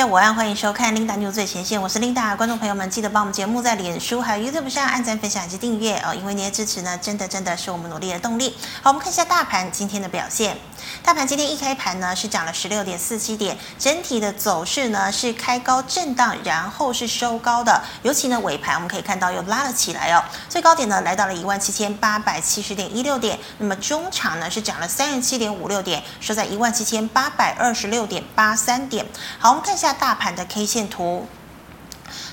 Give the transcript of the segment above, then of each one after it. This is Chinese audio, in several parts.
在午安，欢迎收看 Linda new 最前线，我是 Linda。观众朋友们，记得帮我们节目在脸书还有 YouTube 上按赞、分享以及订阅哦，因为您的支持呢，真的真的是我们努力的动力。好，我们看一下大盘今天的表现。大盘今天一开盘呢，是涨了十六点四七点，整体的走势呢是开高震荡，然后是收高的。尤其呢尾盘我们可以看到又拉了起来哦，最高点呢来到了一万七千八百七十点一六点，那么中场呢是涨了三十七点五六点，收在一万七千八百二十六点八三点。好，我们看一下。大盘的 K 线图，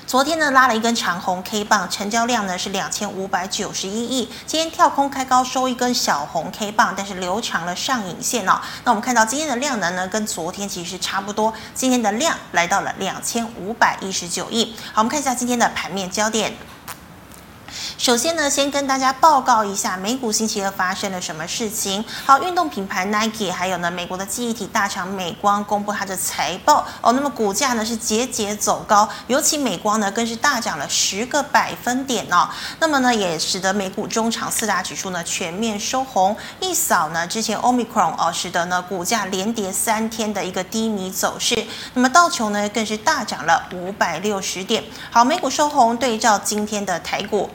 昨天呢拉了一根长红 K 棒，成交量呢是两千五百九十一亿。今天跳空开高收一根小红 K 棒，但是留长了上影线哦。那我们看到今天的量能呢，跟昨天其实差不多，今天的量来到了两千五百一十九亿。好，我们看一下今天的盘面焦点。首先呢，先跟大家报告一下美股星期二发生了什么事情。好，运动品牌 Nike，还有呢，美国的记忆体大厂美光公布它的财报哦，那么股价呢是节节走高，尤其美光呢更是大涨了十个百分点哦。那么呢，也使得美股中场四大指数呢全面收红，一扫呢之前 Omicron 哦，使得呢股价连跌三天的一个低迷走势。那么道琼呢更是大涨了五百六十点。好，美股收红，对照今天的台股。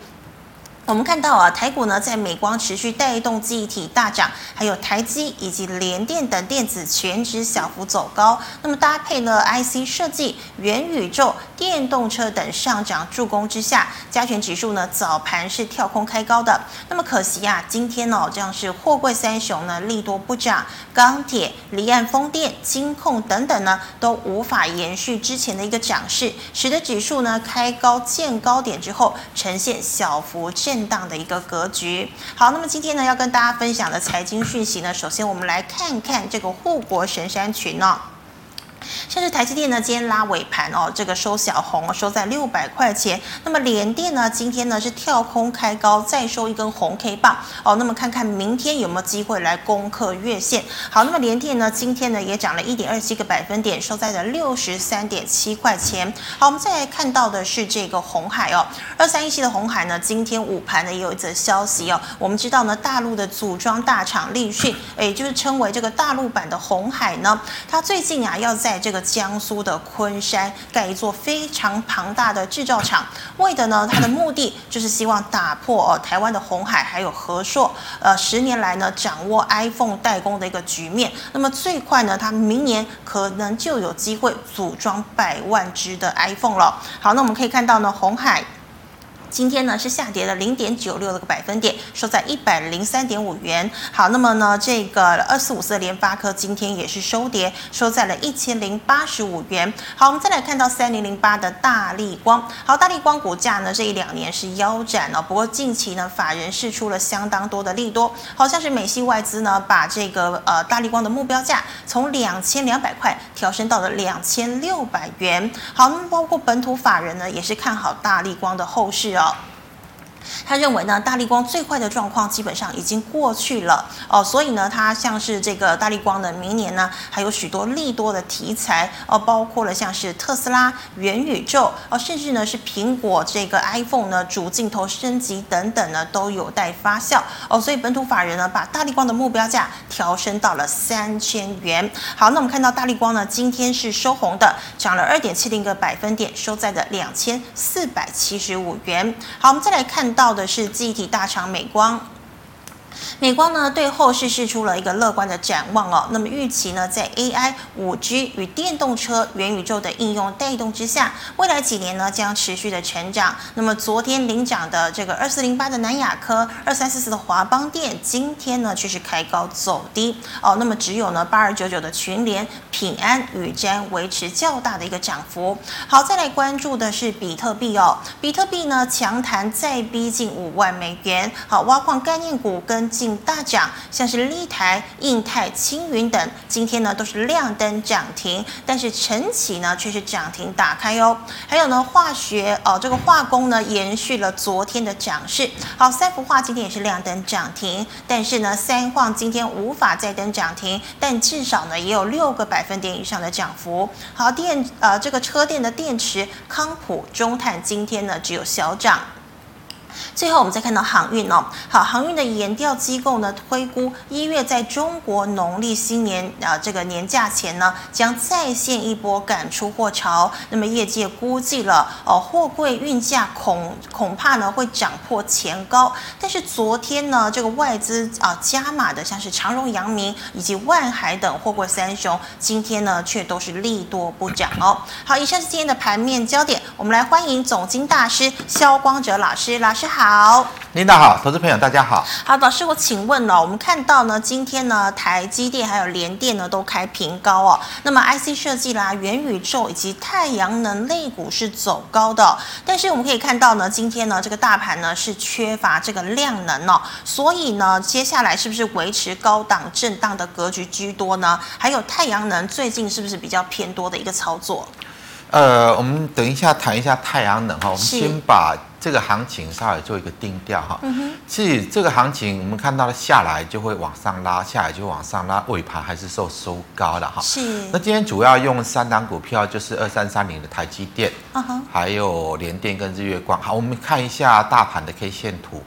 我们看到啊，台股呢在美光持续带动记忆体大涨，还有台积以及联电等电子全值小幅走高。那么搭配了 IC 设计、元宇宙、电动车等上涨助攻之下，加权指数呢早盘是跳空开高的。那么可惜啊，今天哦这样是货柜三雄呢利多不涨，钢铁、离岸风电、金控等等呢都无法延续之前的一个涨势，使得指数呢开高见高点之后呈现小幅震。震荡的一个格局。好，那么今天呢，要跟大家分享的财经讯息呢，首先我们来看看这个护国神山群哦。像是台积电呢，今天拉尾盘哦，这个收小红，收在六百块钱。那么联电呢，今天呢是跳空开高，再收一根红 K 棒哦。那么看看明天有没有机会来攻克月线。好，那么联电呢，今天呢也涨了一点二七个百分点，收在了六十三点七块钱。好，我们再来看到的是这个红海哦，二三一七的红海呢，今天午盘呢也有一则消息哦。我们知道呢，大陆的组装大厂立讯，也就是称为这个大陆版的红海呢，它最近啊要在这个江苏的昆山盖一座非常庞大的制造厂，为的呢，它的目的就是希望打破哦台湾的鸿海还有和硕，呃十年来呢掌握 iPhone 代工的一个局面。那么最快呢，它明年可能就有机会组装百万只的 iPhone 了。好，那我们可以看到呢，鸿海。今天呢是下跌了零点九六个百分点，收在一百零三点五元。好，那么呢这个二四五四的联发科今天也是收跌，收在了一千零八十五元。好，我们再来看到三零零八的大力光。好，大力光股价呢这一两年是腰斩了，不过近期呢法人释出了相当多的利多，好像是美系外资呢把这个呃大力光的目标价从两千两百块调升到了两千六百元。好，那么包括本土法人呢也是看好大力光的后市哦。あ他认为呢，大立光最坏的状况基本上已经过去了哦，所以呢，它像是这个大立光呢，明年呢还有许多利多的题材哦，包括了像是特斯拉、元宇宙哦，甚至呢是苹果这个 iPhone 呢主镜头升级等等呢都有待发酵哦，所以本土法人呢把大立光的目标价调升到了三千元。好，那我们看到大立光呢今天是收红的，涨了二点七零个百分点，收在的两千四百七十五元。好，我们再来看。到的是记忆体大厂美光。美光呢对后市释出了一个乐观的展望哦，那么预期呢在 AI、5G 与电动车、元宇宙的应用带动之下，未来几年呢将持续的成长。那么昨天领涨的这个二四零八的南亚科、二三四四的华邦电，今天呢却是开高走低哦。那么只有呢八二九九的群联、品安、宇瞻维持较大的一个涨幅。好，再来关注的是比特币哦，比特币呢强弹再逼近五万美元。好，挖矿概念股跟进大涨，像是立台、印泰、青云等，今天呢都是亮灯涨停，但是晨起呢却是涨停打开哦。还有呢，化学哦，这个化工呢延续了昨天的涨势。好，三福化今天也是亮灯涨停，但是呢，三晃今天无法再登涨停，但至少呢也有六个百分点以上的涨幅。好，电呃这个车电的电池康普、中碳今天呢只有小涨。最后，我们再看到航运哦，好，航运的研调机构呢推估，一月在中国农历新年啊这个年假前呢，将再现一波赶出货潮。那么业界估计了哦，货柜运价恐恐怕呢会涨破前高。但是昨天呢，这个外资啊加码的，像是长荣、阳明以及万海等货柜三雄，今天呢却都是利多不涨哦。好，以上是今天的盘面焦点，我们来欢迎总经大师萧光哲老师，老师好。好，领导好，投资朋友大家好。好，老师，我请问了，我们看到呢，今天呢，台积电还有联电呢都开平高哦。那么 IC 设计啦、元宇宙以及太阳能类股是走高的，但是我们可以看到呢，今天呢这个大盘呢是缺乏这个量能哦，所以呢，接下来是不是维持高档震荡的格局居多呢？还有太阳能最近是不是比较偏多的一个操作？呃，我们等一下谈一下太阳能哈，我们先把。这个行情稍微做一个定调哈，其实这个行情我们看到了下来就会往上拉，下来就往上拉，尾盘还是受收高的哈。是。那今天主要用三档股票，就是二三三零的台积电，还有联电跟日月光。好，我们看一下大盘的 K 线图，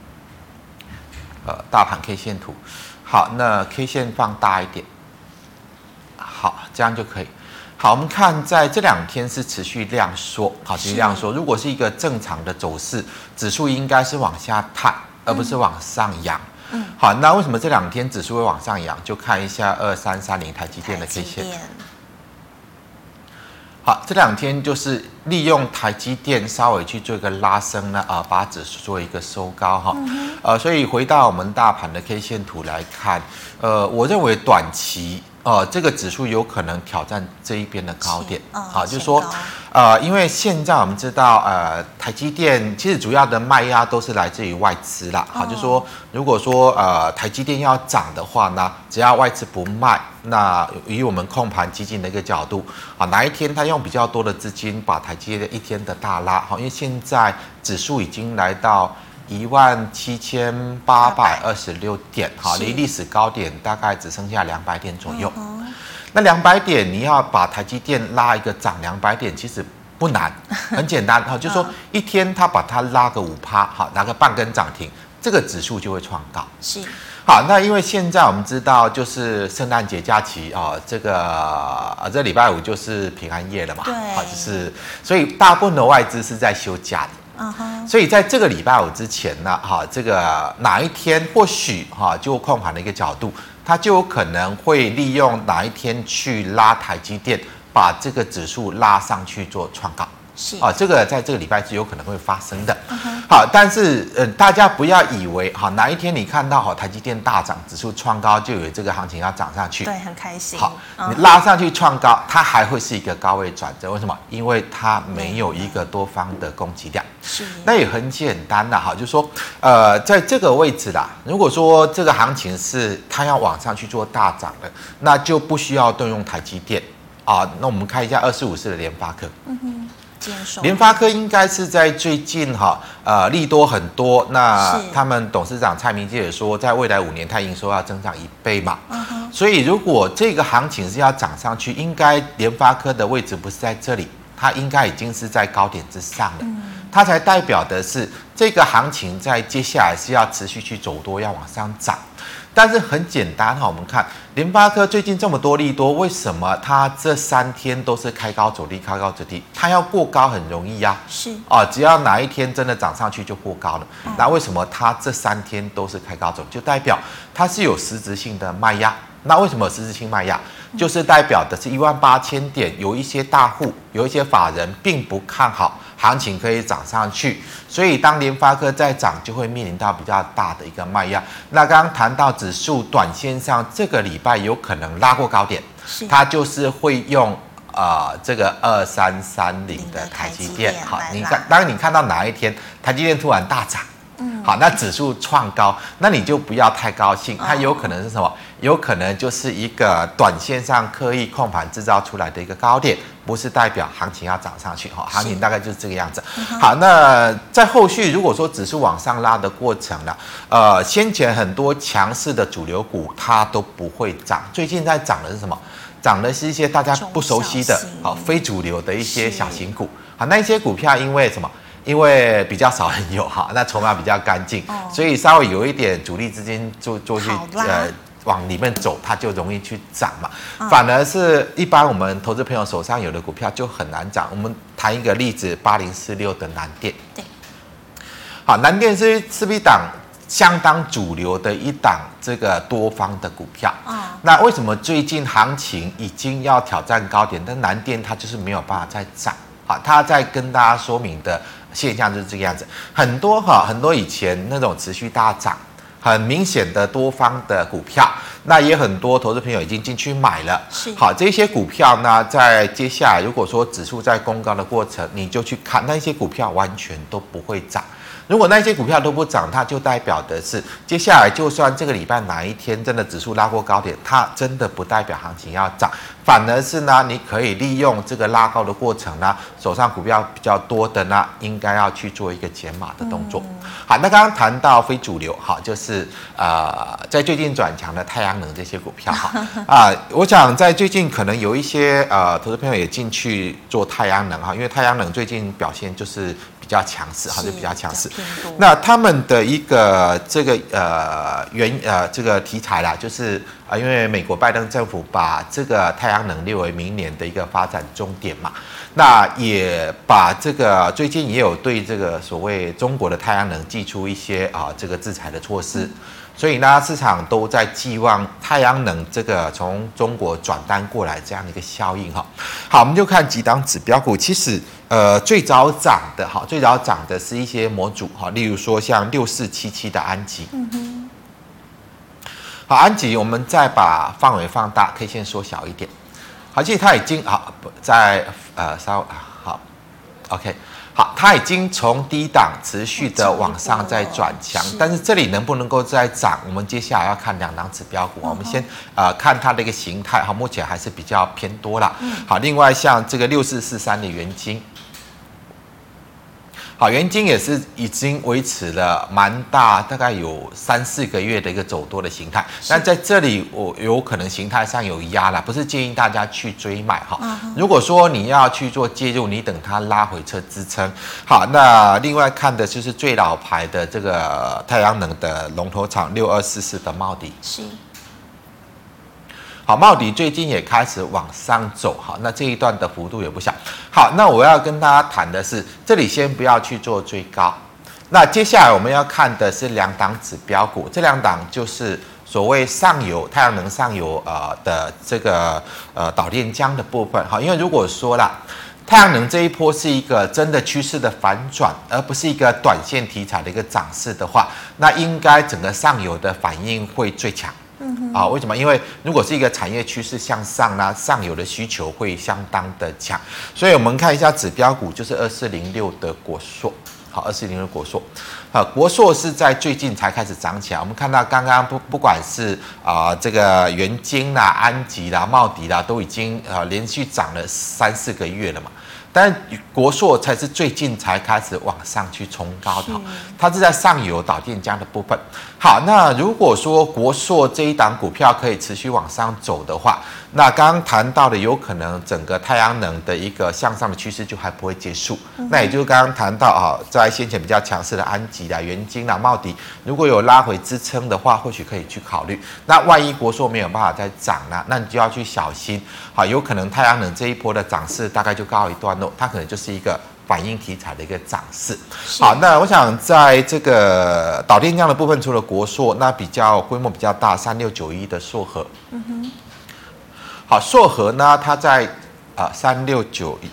呃，大盘 K 线图。好，那 K 线放大一点，好，这样就可以。好，我们看在这两天是持续量缩，好，持续量缩。如果是一个正常的走势，指数应该是往下探，而不是往上扬。嗯，好，那为什么这两天指数会往上扬？就看一下二三三零台积电的 K 线。好，这两天就是利用台积电稍微去做一个拉升呢，啊，把指数做一个收高哈。呃，所以回到我们大盘的 K 线图来看，呃，我认为短期。呃，这个指数有可能挑战这一边的高点，好、哦，就是说，呃，因为现在我们知道，呃，台积电其实主要的卖压都是来自于外资啦，好、哦，就是说，如果说呃台积电要涨的话呢，只要外资不卖，那以我们控盘基金的一个角度，啊，哪一天他用比较多的资金把台积电一天的大拉，好，因为现在指数已经来到。一万七千八百二十六点，哈，离历史高点大概只剩下两百点左右。那两百点你要把台积电拉一个涨两百点，其实不难，很简单哈，就是说一天它把它拉个五趴，好，拿个半根涨停，这个指数就会创高。是，好，那因为现在我们知道就是圣诞节假期啊，这个啊这礼拜五就是平安夜了嘛，对，好，就是所以大部分的外资是在休假的。啊所以在这个礼拜五之前呢，哈，这个哪一天或许哈，就控盘的一个角度，它就有可能会利用哪一天去拉台积电，把这个指数拉上去做创高。是啊，这个在这个礼拜是有可能会发生的。Uh. 好，但是呃，大家不要以为哈，哪一天你看到好台积电大涨，指数创高，就以为这个行情要涨上去。对，很开心。好，你拉上去创高，它还会是一个高位转折。为什么？因为它没有一个多方的供给量。是。那也很简单的哈，就是说，呃，在这个位置啦，如果说这个行情是它要往上去做大涨的，那就不需要动用台积电啊。那我们看一下二四五四的联发科。嗯哼。联发科应该是在最近哈，呃，利多很多。那他们董事长蔡明介也说，在未来五年，他营收要增长一倍嘛。所以如果这个行情是要涨上去，应该联发科的位置不是在这里，它应该已经是在高点之上了。它才代表的是这个行情在接下来是要持续去走多，要往上涨。但是很简单哈，我们看联发科最近这么多利多，为什么它这三天都是开高走低，开高走低？它要过高很容易呀、啊，是啊，只要哪一天真的涨上去就过高了。那为什么它这三天都是开高走，就代表它是有实质性的卖压？那为什么有实质性卖压？就是代表的是一万八千点，有一些大户，有一些法人并不看好。行情可以涨上去，所以当联发科在涨，就会面临到比较大的一个卖压。那刚刚谈到指数短线上，这个礼拜有可能拉过高点，是它就是会用呃这个二三三零的台积电。好，你看，当你看到哪一天台积电突然大涨，嗯，好，那指数创高，那你就不要太高兴，它有可能是什么？有可能就是一个短线上刻意控盘制造出来的一个高点。不是代表行情要涨上去哈，行情大概就是这个样子。好，那在后续如果说指数往上拉的过程呢，呃，先前很多强势的主流股它都不会涨，最近在涨的是什么？涨的是一些大家不熟悉的，好，非主流的一些小型股。好，那一些股票因为什么？因为比较少人有哈，那筹码比较干净，哦、所以稍微有一点主力资金做做去呃往里面走，它就容易去涨嘛。哦、反而是一般我们投资朋友手上有的股票就很难涨。我们谈一个例子，八零四六的南电。对，好，南电是是一档相当主流的一档这个多方的股票。哦、那为什么最近行情已经要挑战高点，但南电它就是没有办法再涨？好，它在跟大家说明的现象就是这个样子。很多哈，很多以前那种持续大涨、很明显的多方的股票，那也很多投资朋友已经进去买了。是。好，这些股票呢，在接下来如果说指数在攻高的过程，你就去看那些股票完全都不会涨。如果那些股票都不涨，它就代表的是接下来就算这个礼拜哪一天真的指数拉过高点，它真的不代表行情要涨，反而是呢，你可以利用这个拉高的过程呢，手上股票比较多的呢，应该要去做一个减码的动作。好，那刚刚谈到非主流，好，就是呃，在最近转强的太阳能这些股票，哈 啊，我想在最近可能有一些呃投资朋友也进去做太阳能哈，因为太阳能最近表现就是。比较强势哈，就比较强势。那他们的一个这个呃原呃这个题材啦，就是啊，因为美国拜登政府把这个太阳能列为明年的一个发展重点嘛，那也把这个最近也有对这个所谓中国的太阳能寄出一些啊这个制裁的措施。所以呢，市场都在寄望太阳能这个从中国转单过来这样的一个效应哈。好，我们就看几档指标股。其实，呃，最早涨的哈，最早涨的是一些模组哈，例如说像六四七七的安吉。嗯哼。好，安吉，我们再把范围放大，可以先缩小一点。好，其实它已经好在呃稍好，OK。好，它已经从低档持续的往上在转强，但是这里能不能够再涨？我们接下来要看两档指标股，我们先呃看它的一个形态，哈，目前还是比较偏多啦。好，另外像这个六四四三的元晶。好，原金也是已经维持了蛮大，大概有三四个月的一个走多的形态。那在这里，我有可能形态上有压了，不是建议大家去追买哈。如果说你要去做介入，你等它拉回车支撑。好，那另外看的就是最老牌的这个太阳能的龙头厂六二四四的茂迪。是。好，茂迪最近也开始往上走，好，那这一段的幅度也不小。好，那我要跟大家谈的是，这里先不要去做追高。那接下来我们要看的是两档指标股，这两档就是所谓上游太阳能上游呃的这个呃导电浆的部分。好，因为如果说啦，太阳能这一波是一个真的趋势的反转，而不是一个短线题材的一个涨势的话，那应该整个上游的反应会最强。嗯啊，为什么？因为如果是一个产业趋势向上呢，上游的需求会相当的强。所以我们看一下指标股，就是二四零六的国硕。好，二四零六国硕，好，国硕是在最近才开始涨起来。我们看到刚刚不不管是啊、这个元晶啦、安吉啦、茂迪啦，都已经呃连续涨了三四个月了嘛。但国硕才是最近才开始往上去冲高的，它是在上游导电浆的部分。好，那如果说国硕这一档股票可以持续往上走的话，那刚刚谈到的有可能整个太阳能的一个向上的趋势就还不会结束。那也就是刚刚谈到啊，在先前比较强势的安吉啦、元晶啦、茂迪，如果有拉回支撑的话，或许可以去考虑。那万一国硕没有办法再涨呢？那你就要去小心。好，有可能太阳能这一波的涨势大概就告一段落，它可能就是一个反应题材的一个涨势。好，那我想在这个导电量的部分，除了国硕，那比较规模比较大，三六九一的硕和。嗯哼。好，硕和呢，它在啊三六九一，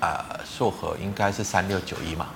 啊硕和应该是三六九一嘛？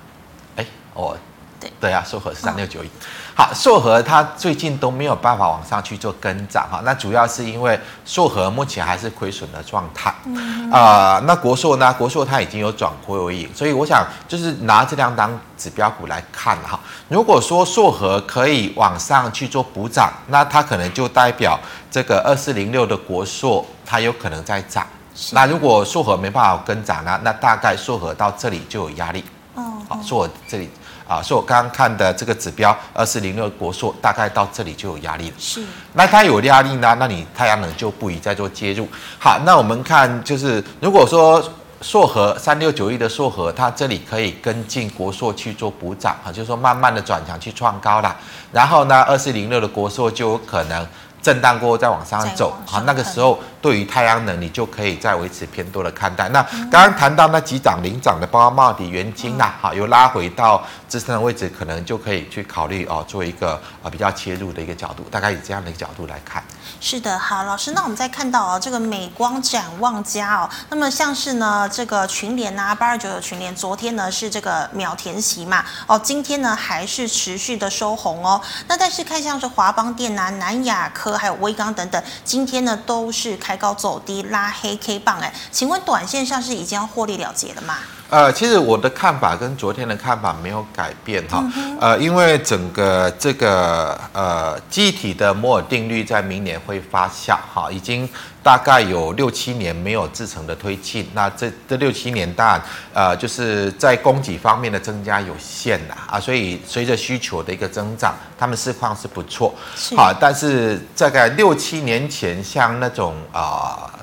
哎，我。对对啊，硕和是三六九一。好，硕和它最近都没有办法往上去做跟涨哈，那主要是因为硕和目前还是亏损的状态。嗯啊、呃，那国硕呢？国硕它已经有转亏为盈，所以我想就是拿这两档指标股来看哈。如果说硕和可以往上去做补涨，那它可能就代表这个二四零六的国硕它有可能在涨。那如果硕和没办法跟涨呢？那大概硕和到这里就有压力。哦，好，硕和这里。啊，所以我刚刚看的这个指标二四零六国硕，大概到这里就有压力了。是，那它有压力呢？那你太阳能就不宜再做介入。好，那我们看就是，如果说硕禾三六九一的硕禾，它这里可以跟进国硕去做补涨啊，就是说慢慢的转强去创高了。然后呢，二四零六的国硕就有可能。震荡过后再往上走，啊，那个时候对于太阳能你就可以再维持偏多的看待。那刚刚谈到那几涨领涨的，包括茂迪、元晶呐，好，有拉回到支撑的位置，可能就可以去考虑哦，做一个啊比较切入的一个角度，大概以这样的一个角度来看。是的，好，老师，那我们再看到哦，这个美光展望家哦，那么像是呢这个群联呐，八二九九群联，昨天呢是这个秒填席嘛，哦，今天呢还是持续的收红哦。那但是看像是华邦电呐、南亚科。还有威刚等等，今天呢都是抬高走低，拉黑 K 棒哎，请问短线上是已经要获利了结了吗？呃，其实我的看法跟昨天的看法没有改变哈，呃，因为整个这个呃记忆体的摩尔定律在明年会发酵哈，已经大概有六七年没有制成的推进，那这这六七年当然呃就是在供给方面的增加有限了啊，所以随着需求的一个增长，他们市况是不错，好，但是大概六七年前像那种啊。呃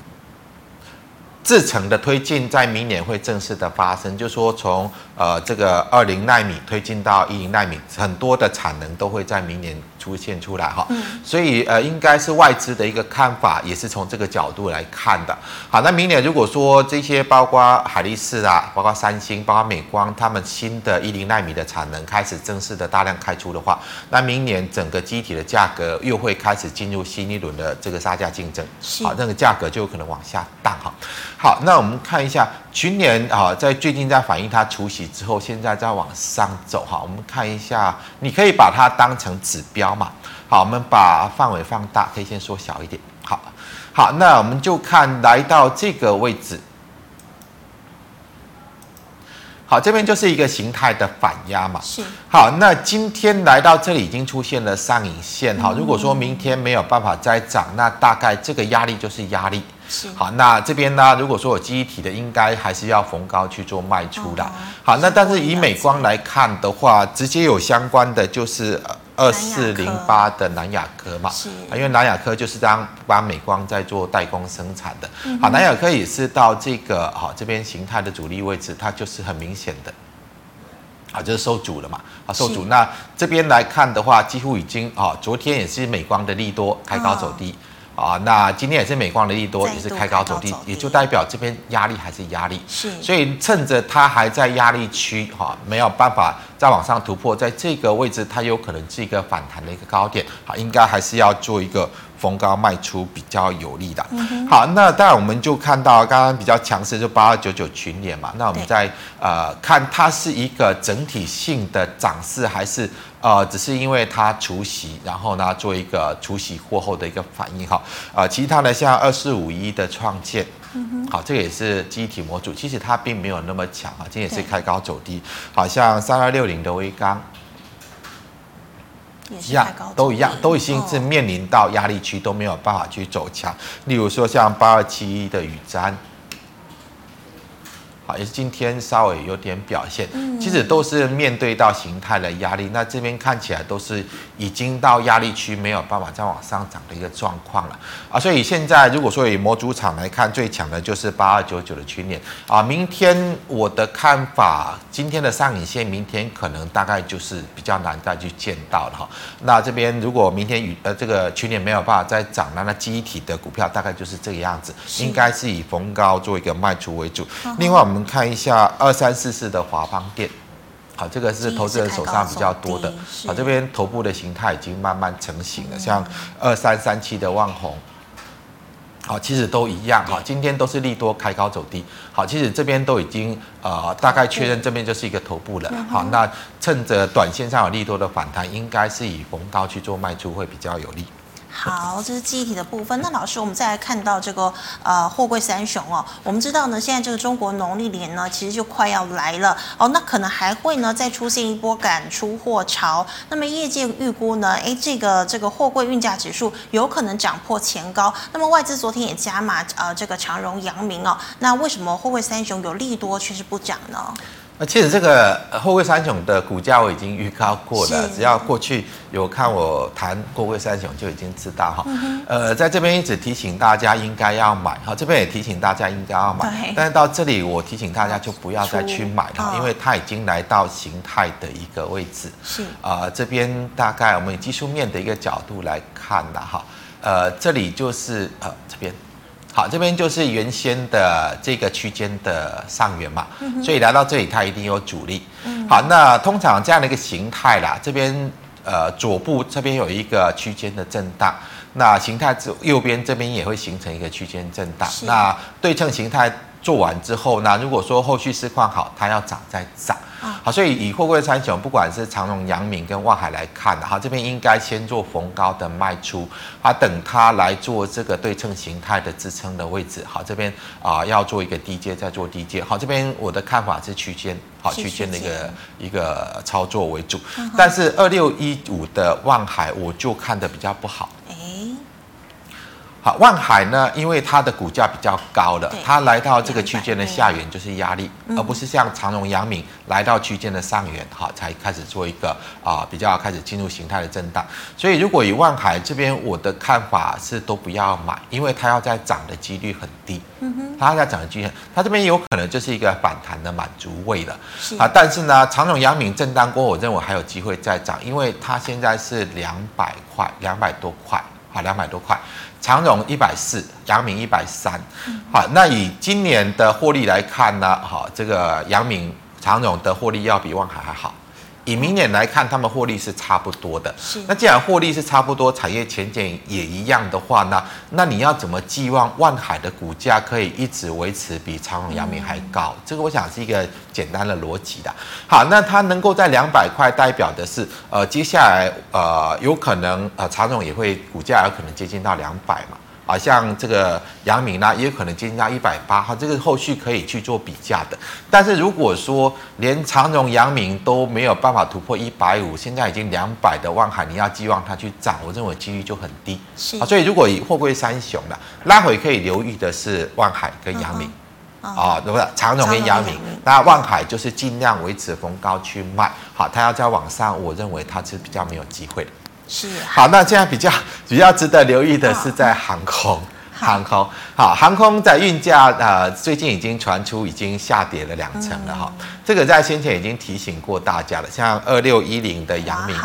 制成的推进在明年会正式的发生，就说从呃这个二零纳米推进到一零纳米，很多的产能都会在明年。出现出来哈，所以呃，应该是外资的一个看法，也是从这个角度来看的。好，那明年如果说这些包括海力士啊，包括三星，包括美光，他们新的一零纳米的产能开始正式的大量开出的话，那明年整个机体的价格又会开始进入新一轮的这个杀价竞争，好，那个价格就有可能往下荡哈。好，那我们看一下去年啊，在最近在反映它除之后，现在再往上走哈。我们看一下，你可以把它当成指标嘛。好，我们把范围放大，可以先缩小一点。好，好，那我们就看来到这个位置。好，这边就是一个形态的反压嘛。是。好，那今天来到这里已经出现了上影线。哈，如果说明天没有办法再涨，那大概这个压力就是压力。是。好，那这边呢，如果说有记忆体的，应该还是要逢高去做卖出的。好，那但是以美光来看的话，直接有相关的就是。二四零八的南亚科嘛，是，因为南亚科就是当帮美光在做代工生产的。好，南亚科也是到这个好这边形态的主力位置，它就是很明显的，啊，就是受阻了嘛，啊，受阻。那这边来看的话，几乎已经啊，昨天也是美光的利多开高走低。啊，那今天也是美光的利多，也是开高走低，也就代表这边压力还是压力。是，所以趁着它还在压力区，哈，没有办法再往上突破，在这个位置它有可能是一个反弹的一个高点，好，应该还是要做一个逢高卖出比较有利的。好，那当然我们就看到刚刚比较强势就八二九九群联嘛，那我们在呃看它是一个整体性的涨势还是？呃，只是因为它除息，然后呢，做一个除息过后的一个反应哈。啊、呃，其他的像二四五一的创建，好，这个也是记忆体模组，其实它并没有那么强啊，今天也是开高走低。好像三二六零的微刚，一样，都一样，都已经是面临到压力区，都没有办法去走强。例如说像八二七一的雨瞻。好，也是今天稍微有点表现，其实都是面对到形态的压力。那这边看起来都是已经到压力区，没有办法再往上涨的一个状况了啊。所以现在如果说以模组厂来看，最强的就是八二九九的群联啊。明天我的看法，今天的上影线，明天可能大概就是比较难再去见到了哈。那这边如果明天与呃这个群联没有办法再涨，那那记忆体的股票大概就是这个样子，应该是以逢高做一个卖出为主。另外我们。我们看一下二三四四的华邦店，好，这个是投资人手上比较多的，好，这边头部的形态已经慢慢成型了，像二三三七的万红，好，其实都一样。哈，今天都是利多开高走低，好，其实这边都已经呃大概确认这边就是一个头部了，好，那趁着短线上有利多的反弹，应该是以逢高去做卖出会比较有利。好，这是记忆体的部分。那老师，我们再来看到这个呃货柜三雄哦。我们知道呢，现在这个中国农历年呢，其实就快要来了哦。那可能还会呢再出现一波赶出货潮。那么业界预估呢，诶，这个这个货柜运价指数有可能涨破前高。那么外资昨天也加码呃这个长荣、阳明哦。那为什么货柜三雄有利多却是不涨呢？那其实这个后卫三雄的股价我已经预告过了，只要过去有看我谈过卫三雄就已经知道哈。嗯、呃，在这边一直提醒大家应该要买哈，这边也提醒大家应该要买，但是到这里我提醒大家就不要再去买了，因为它已经来到形态的一个位置。是啊、呃，这边大概我们以技术面的一个角度来看的哈，呃，这里就是呃这边。好，这边就是原先的这个区间的上缘嘛，嗯、所以来到这里它一定有阻力。嗯、好，那通常这样的一个形态啦，这边呃左部这边有一个区间的震荡，那形态右右边这边也会形成一个区间震荡。那对称形态做完之后呢，如果说后续市况好，它要涨再涨。好，所以以货柜三雄，不管是长荣、阳明跟万海来看的哈，这边应该先做逢高的卖出，啊，等它来做这个对称形态的支撑的位置。好，这边啊要做一个低阶，再做低阶。好，这边我的看法是区间，好区间的一个一个操作为主。但是二六一五的万海，我就看的比较不好。好，万海呢，因为它的股价比较高了，它来到这个区间的下缘就是压力，而不是像长荣、阳明来到区间的上缘，哈，才开始做一个啊比较开始进入形态的震荡。所以，如果以万海这边，我的看法是都不要买，因为它要再涨的几率很低。嗯哼，它要再涨的几率，它这边有可能就是一个反弹的满足位了。啊，但是呢，长荣、阳明震荡过，我认为还有机会再涨，因为它现在是两百块，两百多块，啊，两百多块。长荣一百四，阳明一百三，好，那以今年的获利来看呢，好，这个阳明、长荣的获利要比万海还好。以明年来看，他们获利是差不多的。是。那既然获利是差不多，产业前景也一样的话呢，那你要怎么寄望万海的股价可以一直维持比长荣、阳明还高？这个我想是一个简单的逻辑的。好，那它能够在两百块，代表的是呃，接下来呃，有可能呃，长荣也会股价有可能接近到两百嘛。啊，像这个阳明呢，也有可能接近到一百八，哈，这个后续可以去做比价的。但是如果说连长荣、阳明都没有办法突破一百五，现在已经两百的万海，你要寄望它去涨，我认为几率就很低。是啊，所以如果以货柜三雄的拉回，可以留意的是万海跟阳明，啊，对不对？长荣跟阳明，那万海就是尽量维持逢高去卖，好，它要再往上，我认为它是比较没有机会的。是。好，那现在比较比较值得留意的是在航空，哦、航空。好，航空在运价呃最近已经传出已经下跌了两成了哈，嗯、这个在先前已经提醒过大家了，像二六一零的阳明，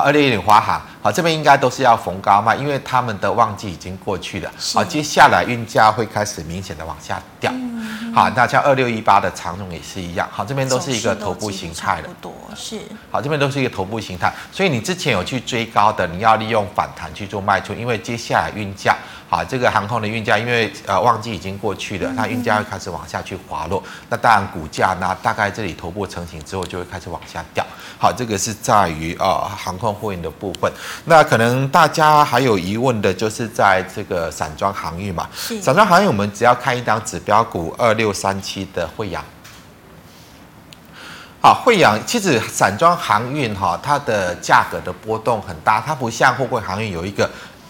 二六一零华航好，这边应该都是要逢高卖，因为他们的旺季已经过去了，好接下来运价会开始明显的往下掉。嗯好，那像二六一八的长荣也是一样，好，这边都是一个头部形态的，多是，好，这边都是一个头部形态，所以你之前有去追高的，你要利用反弹去做卖出，因为接下来运价。好，这个航空的运价，因为呃旺季已经过去了，它运价会开始往下去滑落。那当然股价呢，大概这里头部成型之后就会开始往下掉。好，这个是在于呃航空货运的部分。那可能大家还有疑问的就是在这个散装航运嘛。散装航运我们只要看一档指标股二六三七的慧洋。好，惠阳其实散装航运哈，它的价格的波动很大，它不像货柜航运有一个。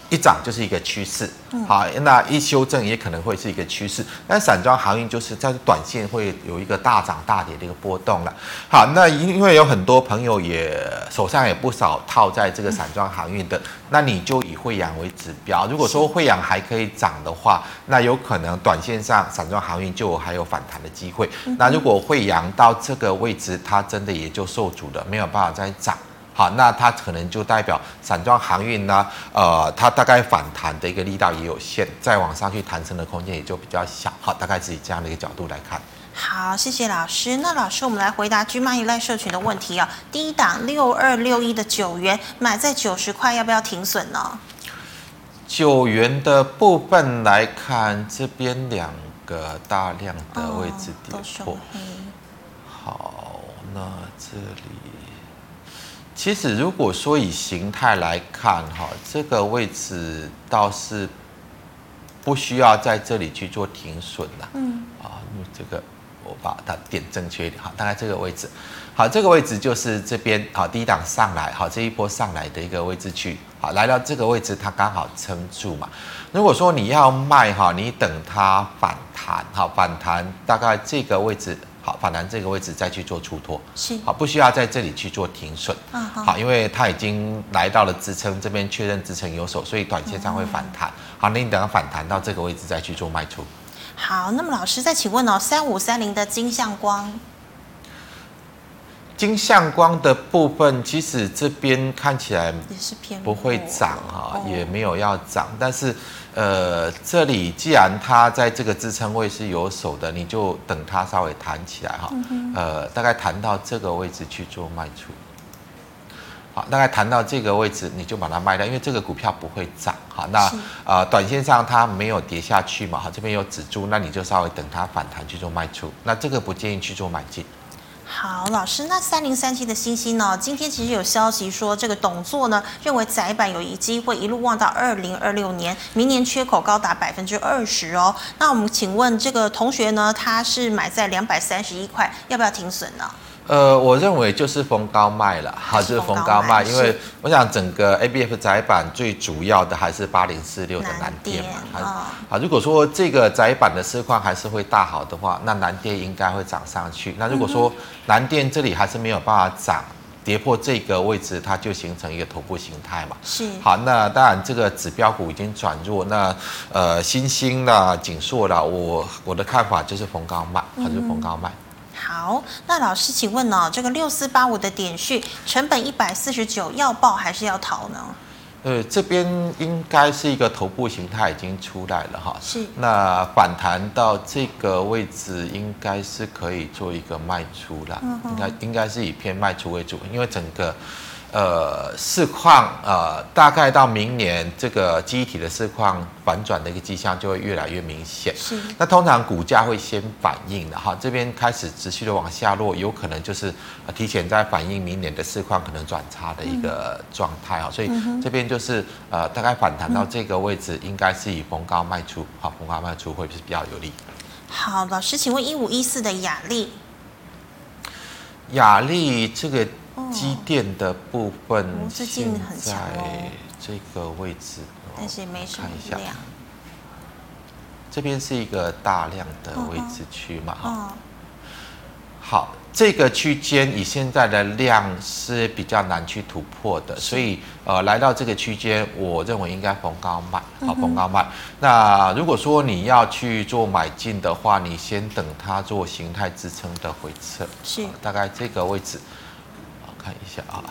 一涨就是一个趋势，好，那一修正也可能会是一个趋势。但散装航运就是在短线会有一个大涨大跌的一个波动了。好，那因为有很多朋友也手上也不少套在这个散装航运的，那你就以慧洋为指标。如果说慧洋还可以涨的话，那有可能短线上散装航运就还有反弹的机会。那如果慧洋到这个位置，它真的也就受阻了，没有办法再涨。好，那它可能就代表散装航运呢，呃，它大概反弹的一个力道也有限，再往上去弹升的空间也就比较小。好，大概是以这样的一个角度来看。好，谢谢老师。那老师，我们来回答 GMoney 赖社群的问题啊。第一档六二六一的九元买在九十块，要不要停损呢？九元的部分来看，这边两个大量的位置跌破。哦、好，那这里。其实，如果说以形态来看，哈，这个位置倒是不需要在这里去做停损了。嗯。啊，这个我把它点正确一点，哈，大概这个位置，好，这个位置就是这边，好，第一档上来，好，这一波上来的一个位置去，好，来到这个位置，它刚好撑住嘛。如果说你要卖，哈，你等它反弹，好，反弹大概这个位置。好，反弹这个位置再去做出脱，是好，不需要在这里去做停损，嗯，好，因为它已经来到了支撑这边确认支撑有手，所以短线上会反弹，嗯、好，那你等它反弹到这个位置再去做卖出。好，那么老师再请问哦，三五三零的金像光。晶相光的部分，其实这边看起来也是偏不会涨哈，也没有要涨。但是，呃，这里既然它在这个支撑位是有手的，你就等它稍微弹起来哈，呃，大概弹到这个位置去做卖出。好，大概弹到这个位置你就把它卖掉，因为这个股票不会涨哈。那啊、呃，短线上它没有跌下去嘛，哈，这边有止住，那你就稍微等它反弹去做卖出。那这个不建议去做买进。好，老师，那三零三七的星星呢？今天其实有消息说，这个董座呢认为窄板有一机会一路望到二零二六年，明年缺口高达百分之二十哦。那我们请问这个同学呢，他是买在两百三十一块，要不要停损呢？呃，我认为就是逢高卖了，哈，就是逢高卖，因为我想整个 ABF 窄板最主要的还是八零四六的南电嘛，啊、哦，如果说这个窄板的市况还是会大好的话，那南电应该会涨上去。那如果说南电这里还是没有办法涨，跌破这个位置，它就形成一个头部形态嘛。是，好，那当然这个指标股已经转弱，那呃，新兴的锦硕的，我我的看法就是逢高卖，还是逢高卖。好，那老师，请问呢、哦，这个六四八五的点序成本一百四十九，要报还是要逃呢？呃，这边应该是一个头部形态已经出来了哈。是。那反弹到这个位置，应该是可以做一个卖出了。嗯。应该应该是以偏卖出为主，因为整个。呃，市况呃，大概到明年这个机体的市况反转的一个迹象就会越来越明显。是。那通常股价会先反应的哈，这边开始持续的往下落，有可能就是提前在反映明年的市况可能转差的一个状态哈。所以这边就是呃，大概反弹到这个位置，应该是以逢高卖出，好，逢高卖出会是比较有利。好，老师，请问一五一四的雅丽。雅丽这个。机电的部分现在这个位置，但是没什么量。这边是一个大量的位置区嘛？哈。好，这个区间以现在的量是比较难去突破的，所以呃，来到这个区间，我认为应该逢高卖，好，逢高卖。那如果说你要去做买进的话，你先等它做形态支撑的回撤，是大概这个位置。看一下啊，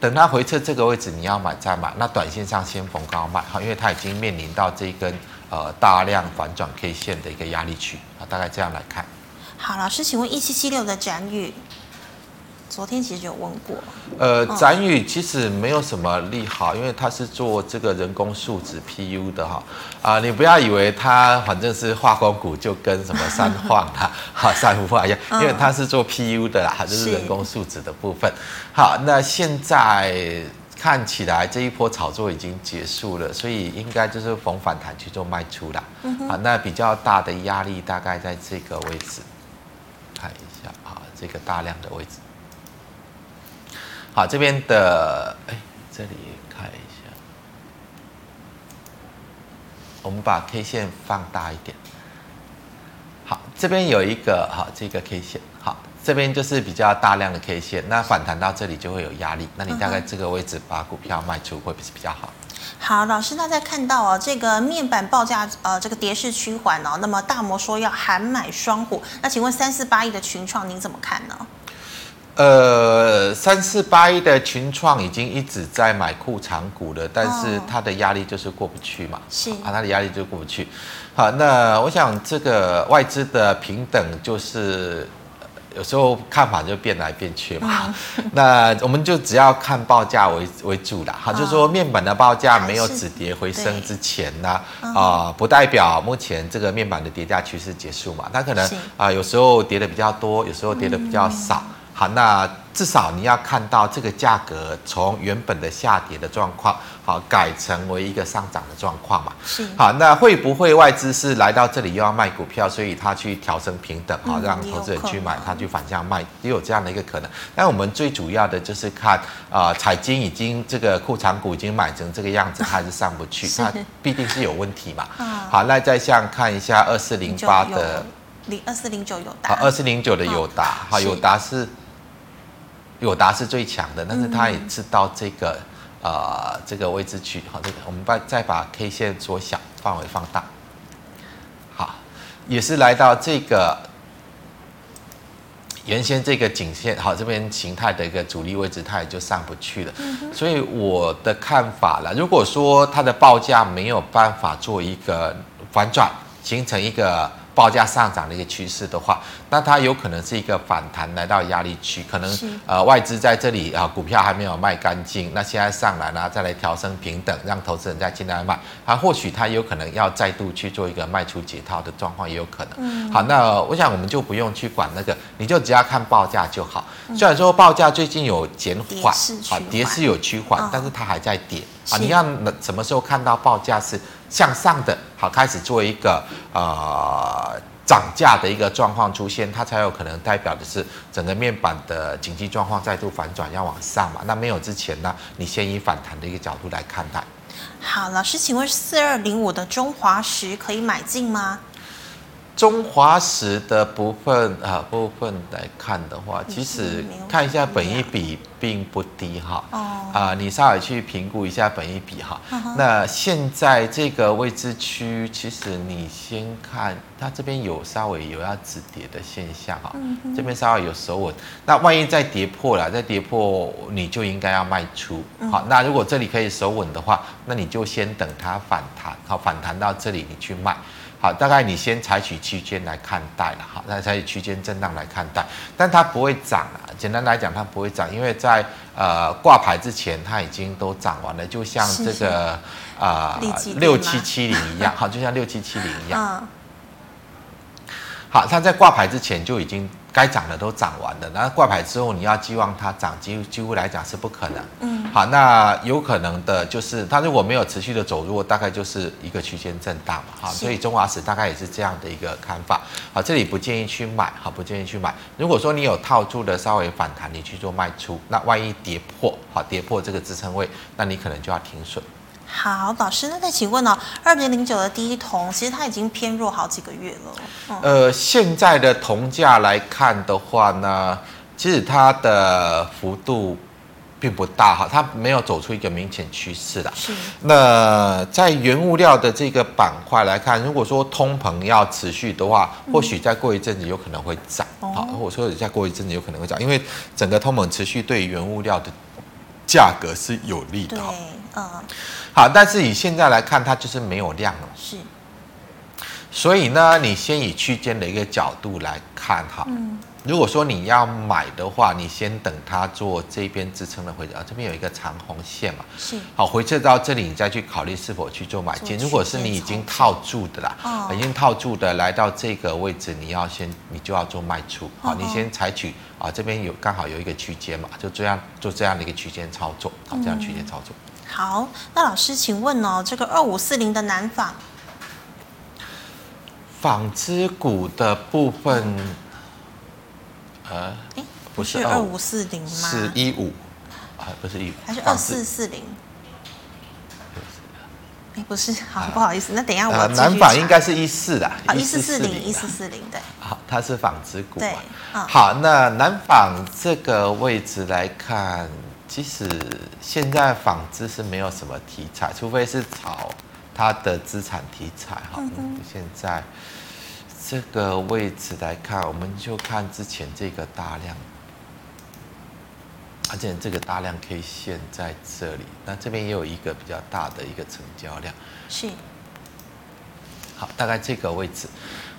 等它回撤这个位置，你要买再买。那短线上先逢高卖哈，因为它已经面临到这一根呃大量反转 K 线的一个压力区啊，大概这样来看。好，老师，请问一七七六的展宇。昨天其实有问过，呃，展宇其实没有什么利好，因为他是做这个人工树脂 PU 的哈，啊，你不要以为它反正是化工股就跟什么三晃啊、哈三氟化一样，因为它是做 PU 的啦，就是人工树脂的部分。好，那现在看起来这一波炒作已经结束了，所以应该就是逢反弹去做卖出啦。啊，那比较大的压力大概在这个位置，看一下啊，这个大量的位置。好，这边的哎，这里看一下，我们把 K 线放大一点。好，这边有一个好，这个 K 线，好，这边就是比较大量的 K 线，那反弹到这里就会有压力，那你大概这个位置把股票卖出会不是比较好？好，老师，那在看到哦，这个面板报价呃，这个跌势趋缓哦，那么大摩说要喊买双虎，那请问三四八亿的群创您怎么看呢？呃，三四八一的群创已经一直在买库藏股了，但是它的压力就是过不去嘛，是啊，它的压力就过不去。好，那我想这个外资的平等就是有时候看法就变来变去嘛。嗯、那我们就只要看报价为为主啦。哈，就是说面板的报价没有止跌回升之前呢，啊、呃，不代表目前这个面板的跌价趋势结束嘛。它可能啊、呃，有时候跌的比较多，有时候跌的比较少。嗯好，那至少你要看到这个价格从原本的下跌的状况，好改成为一个上涨的状况嘛？是。好，那会不会外资是来到这里又要卖股票，所以他去调升平等，好让投资人去买，他去反向卖，也有这样的一个可能。但我们最主要的就是看啊，彩金已经这个库藏股已经买成这个样子，它还是上不去，那必定是有问题嘛。好，那再像看一下二四零八的。零二四零九友达，二四零九的有达，好，有达是友达是最强的，但是它也知道这个、嗯、呃这个位置区，好，这个我们把再把 K 线缩小，范围放大，好，也是来到这个。原先这个颈线好，这边形态的一个阻力位置，它也就上不去了。所以我的看法啦，如果说它的报价没有办法做一个反转，形成一个。报价上涨的一个趋势的话，那它有可能是一个反弹来到压力区，可能呃外资在这里啊股票还没有卖干净，那现在上来呢再来调升平等，让投资人再进来卖，它或许它有可能要再度去做一个卖出解套的状况也有可能。嗯、好，那我想我们就不用去管那个，你就只要看报价就好。虽然说报价最近有减缓，啊跌势有趋缓，但是它还在跌啊。你要什么时候看到报价是向上的？好，开始做一个呃涨价的一个状况出现，它才有可能代表的是整个面板的经济状况再度反转要往上嘛。那没有之前呢，你先以反弹的一个角度来看待。好，老师，请问四二零五的中华石可以买进吗？中华石的部分啊，部分来看的话，其实看一下本益比并不低哈。哦。啊，你稍微去评估一下本益比哈。那现在这个位置区，其实你先看它这边有稍微有要止跌的现象哈。这边稍微有手稳，那万一再跌破了，再跌破，你就应该要卖出。好，那如果这里可以手稳的话，那你就先等它反弹，好，反弹到这里你去卖。好，大概你先采取区间来看待了，好，那采取区间震荡来看待，但它不会涨啊。简单来讲，它不会涨，因为在呃挂牌之前，它已经都涨完了，就像这个啊六七七零一样，好，就像六七七零一样。嗯。好，它在挂牌之前就已经。该涨的都涨完了，那挂牌之后你要寄望它涨，几乎几乎来讲是不可能。嗯，好，那有可能的就是它如果没有持续的走弱，大概就是一个区间震荡嘛。哈，所以中华史大概也是这样的一个看法。好，这里不建议去买，好，不建议去买。如果说你有套住的稍微反弹，你去做卖出，那万一跌破，好，跌破这个支撑位，那你可能就要停损。好，老师，那再请问呢、哦？二零零九的第一铜，其实它已经偏弱好几个月了。嗯、呃，现在的铜价来看的话呢，其实它的幅度并不大哈，它没有走出一个明显趋势的。是。那在原物料的这个板块来看，如果说通膨要持续的话，或许再过一阵子有可能会涨。好、嗯，或者说再过一阵子有可能会涨，因为整个通膨持续对原物料的价格是有利的。对，嗯。好，但是以现在来看，它就是没有量了。是，所以呢，你先以区间的一个角度来看哈。嗯。如果说你要买的话，你先等它做这边支撑的回撤，这边有一个长红线嘛。是。好，回撤到这里，你再去考虑是否去做买进。如果是你已经套住的啦，哦、已经套住的来到这个位置，你要先，你就要做卖出。好，哦、你先采取啊，这边有刚好有一个区间嘛，就这样做这样的一个区间操作。好，这样区间操作。嗯好，那老师，请问哦，这个二五四零的南纺，纺织股的部分，呃，不是二五四零吗？是一五，啊，不是一五，还是二四四零？哎，不是，好，不好意思，那等一下我南纺应该是一四的，一四四零，一四四零，对。好，它是纺织股对？好，那南纺这个位置来看。其实现在纺织是没有什么题材，除非是炒它的资产题材哈。嗯，现在这个位置来看，我们就看之前这个大量，而且这个大量 K 线在这里，那这边也有一个比较大的一个成交量。是。好，大概这个位置，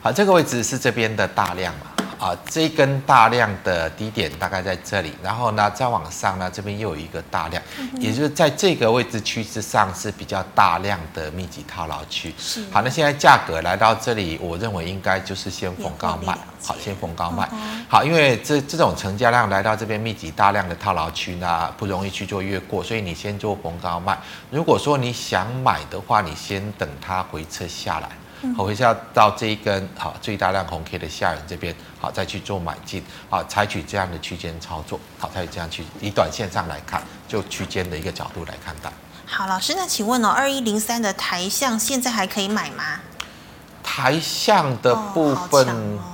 好，这个位置是这边的大量嘛。啊，这一根大量的低点大概在这里，然后呢，再往上呢，这边又有一个大量，嗯、也就是在这个位置趋势上是比较大量的密集套牢区。是。好，那现在价格来到这里，我认为应该就是先逢高卖。好，先逢高卖。嗯、好，因为这这种成交量来到这边密集大量的套牢区呢，不容易去做越过，所以你先做逢高卖。如果说你想买的话，你先等它回撤下来。好，回下到这一根好最大量红 K 的下影这边，好再去做买进，好采取这样的区间操作，好采取这样去以短线上来看，就区间的一个角度来看待。好，老师，那请问哦，二一零三的台象现在还可以买吗？台象的部分，哦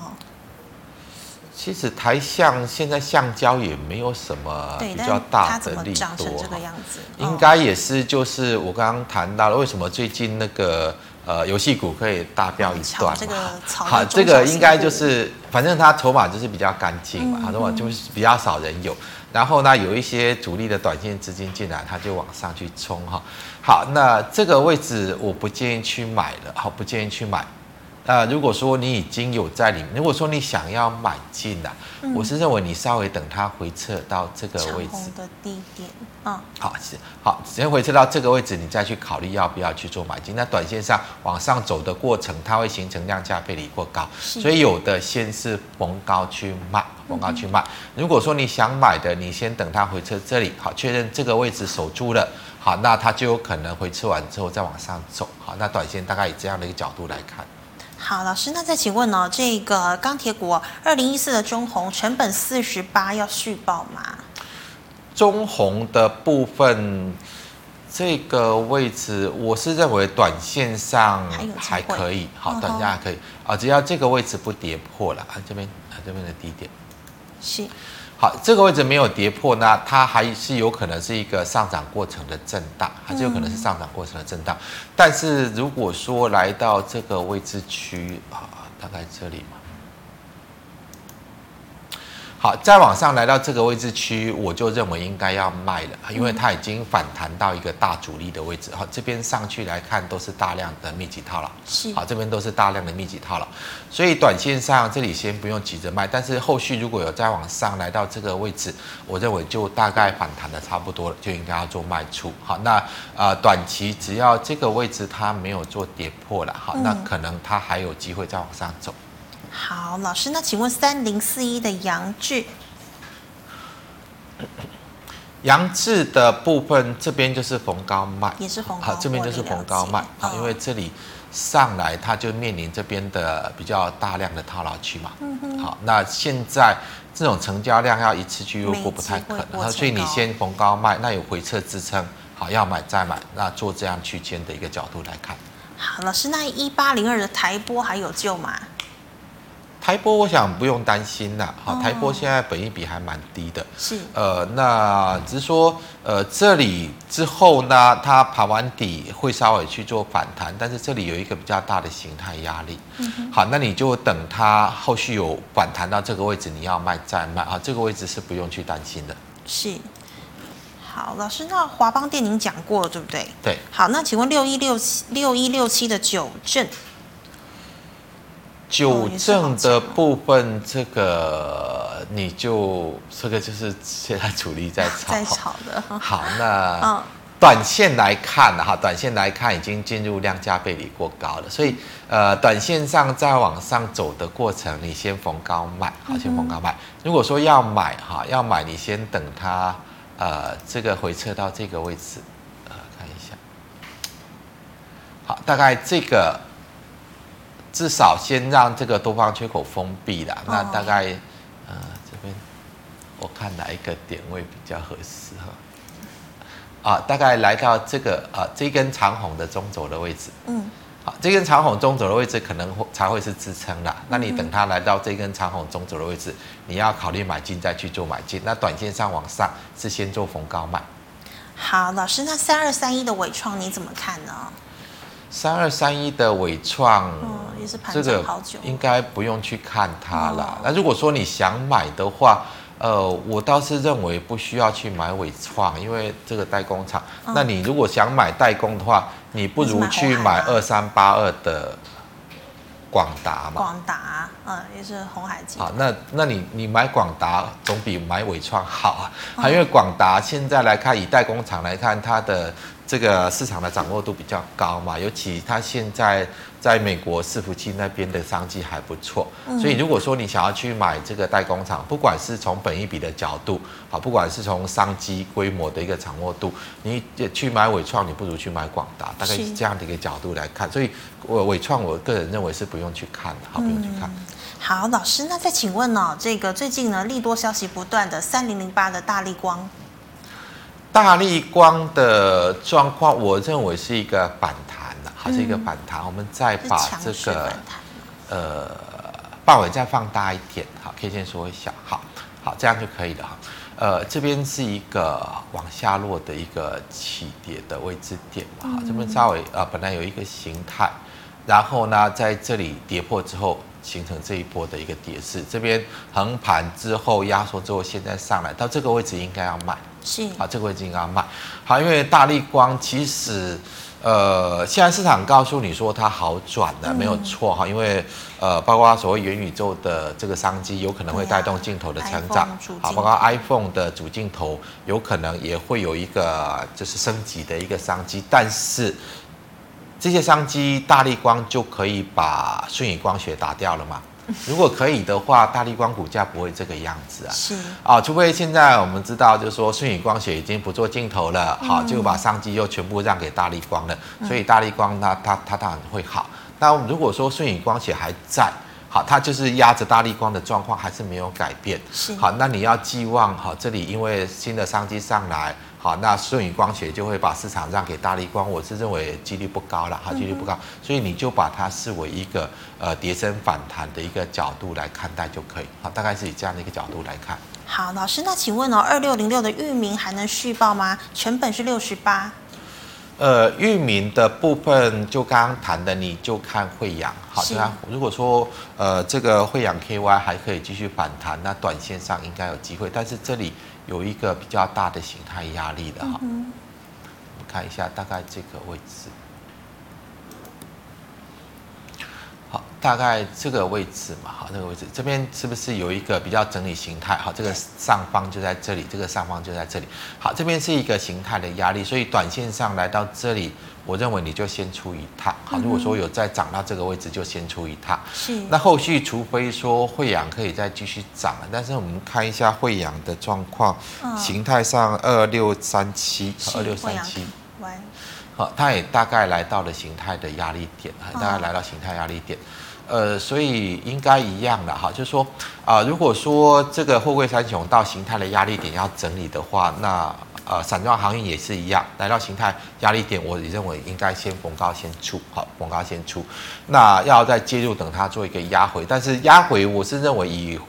其实台橡现在橡胶也没有什么比较大的利多，这个样子，应该也是就是我刚刚谈到了为什么最近那个呃游戏股可以大飙一段嘛？好，这个应该就是反正它筹码就是比较干净嘛，筹码就是比较少人有，然后呢有一些主力的短线资金进来，它就往上去冲哈。好，那这个位置我不建议去买了，好，不建议去买。呃，如果说你已经有在里面，如果说你想要买进的，嗯、我是认为你稍微等它回撤到这个位置的低点，嗯，好是好，先回撤到这个位置，你再去考虑要不要去做买进。那短线上往上走的过程，它会形成量价背离过高，所以有的先是逢高去卖，逢高去卖。嗯、如果说你想买的，你先等它回撤这里，好，确认这个位置守住了，好，那它就有可能回撤完之后再往上走，好，那短线大概以这样的一个角度来看。好，老师，那再请问呢？这个钢铁股二零一四的中红成本四十八，要续报吗？中红的部分，这个位置我是认为短线上还可以，好，短线还可以啊，只要这个位置不跌破了啊，这边啊这边的低点是。好，这个位置没有跌破，那它还是有可能是一个上涨过程的震荡，还是有可能是上涨过程的震荡。但是如果说来到这个位置区啊，大概这里嘛。好，再往上来到这个位置区，我就认为应该要卖了，因为它已经反弹到一个大主力的位置。好，这边上去来看都是大量的密集套牢，是。好，这边都是大量的密集套牢，所以短线上这里先不用急着卖，但是后续如果有再往上来到这个位置，我认为就大概反弹的差不多了，就应该要做卖出。好，那呃短期只要这个位置它没有做跌破了，好，那可能它还有机会再往上走。好，老师，那请问三零四一的扬智，扬智的部分这边就是逢高卖，也是逢高，好，这边就是逢高卖啊，哦、因为这里上来它就面临这边的比较大量的套牢区嘛。嗯哼。好，那现在这种成交量要一次去入货不太可能，所以你先逢高卖，那有回撤支撑，好，要买再买，那做这样区间的一个角度来看。好，老师，那一八零二的台波还有救吗？台波我想不用担心啦，好，台波现在本益比还蛮低的，是，呃，那只是说，呃，这里之后呢，它盘完底会稍微去做反弹，但是这里有一个比较大的形态压力，嗯哼，好，那你就等它后续有反弹到这个位置，你要卖再卖啊，这个位置是不用去担心的。是，好，老师，那华邦电您讲过了，对不对？对。好，那请问六一六七六一六七的九正。九正的部分，这个你就这个就是现在主力在炒，在炒的。好，那短线来看哈，短线来看已经进入量价背离过高了，所以呃，短线上在往上走的过程，你先逢高卖，好，先逢高买。如果说要买哈，要买你先等它呃这个回撤到这个位置，呃，看一下，好，大概这个。至少先让这个多方缺口封闭了，那大概，呃，这边我看哪一个点位比较合适哈？啊，大概来到这个啊这根长红的中轴的位置，嗯，好，这根长红中轴的位置可能会才会是支撑啦。那你等它来到这根长红中轴的位置，你要考虑买进再去做买进。那短线上往上是先做逢高买。好，老师，那三二三一的尾创你怎么看呢？三二三一的伟创，这个应该不用去看它了。那如果说你想买的话，呃，我倒是认为不需要去买伟创，因为这个代工厂。那你如果想买代工的话，你不如去买二三八二的广达嘛。广达，嗯，也是红海集。好，那那你你买广达总比买伟创好啊，因为广达现在来看，以代工厂来看，它的。这个市场的掌握度比较高嘛，尤其它现在在美国伺服器那边的商机还不错，所以如果说你想要去买这个代工厂，不管是从本益比的角度，好，不管是从商机规模的一个掌握度，你去买纬创，你不如去买广达，大概是这样的一个角度来看。所以，我纬创，我个人认为是不用去看的，好，不用去看。嗯、好，老师，那再请问呢、哦，这个最近呢利多消息不断的三零零八的大力光。大立光的状况，我认为是一个反弹的，还是一个反弹。嗯、我们再把这个，呃，范围再放大一点，好，可以先缩小，好，好，这样就可以了哈。呃，这边是一个往下落的一个起跌的位置点嘛，哈，这边稍微呃本来有一个形态，然后呢在这里跌破之后形成这一波的一个跌势，这边横盘之后压缩之后现在上来到这个位置应该要卖，是，好，这个位置应该要卖，好，因为大力光其实。呃，现在市场告诉你说它好转了，嗯、没有错哈，因为呃，包括所谓元宇宙的这个商机，有可能会带动镜头的成长，好，包括 iPhone 的主镜头有可能也会有一个就是升级的一个商机，但是这些商机大力光就可以把顺宇光学打掉了吗？如果可以的话，大立光股价不会这个样子啊。是啊，除非现在我们知道，就是说顺宇光学已经不做镜头了，好、嗯，就把商机又全部让给大立光了，所以大立光它它它当然会好。那如果说顺宇光学还在，好，它就是压着大立光的状况还是没有改变。是好，那你要寄望好这里，因为新的商机上来。好，那舜宇光学就会把市场让给大力光，我是认为几率不高了，哈，几率不高，所以你就把它视为一个呃跌升反弹的一个角度来看待就可以，好，大概是以这样的一个角度来看。好，老师，那请问哦，二六零六的域名还能续报吗？成本是六十八。呃，域名的部分就刚刚谈的，你就看惠阳，好，那是如果说呃这个惠阳 KY 还可以继续反弹，那短线上应该有机会，但是这里。有一个比较大的形态压力的哈，我们看一下大概这个位置，好，大概这个位置嘛，好，这个位置。这边是不是有一个比较整理形态？好，这个上方就在这里，这个上方就在这里，好，这边是一个形态的压力，所以短线上来到这里。我认为你就先出一趟，好。如果说有再涨到这个位置，就先出一趟。是。那后续除非说惠阳可以再继续涨，但是我们看一下惠阳的状况，形态上二六三七，二六三七，好，它也大概来到了形态的压力点，大概来到形态压力点，呃，所以应该一样的哈，就是说啊，如果说这个货柜三雄到形态的压力点要整理的话，那。呃，散装航运也是一样，来到形态压力点，我认为应该先逢高先出，好，逢高先出。那要再介入，等它做一个压回。但是压回，我是认为以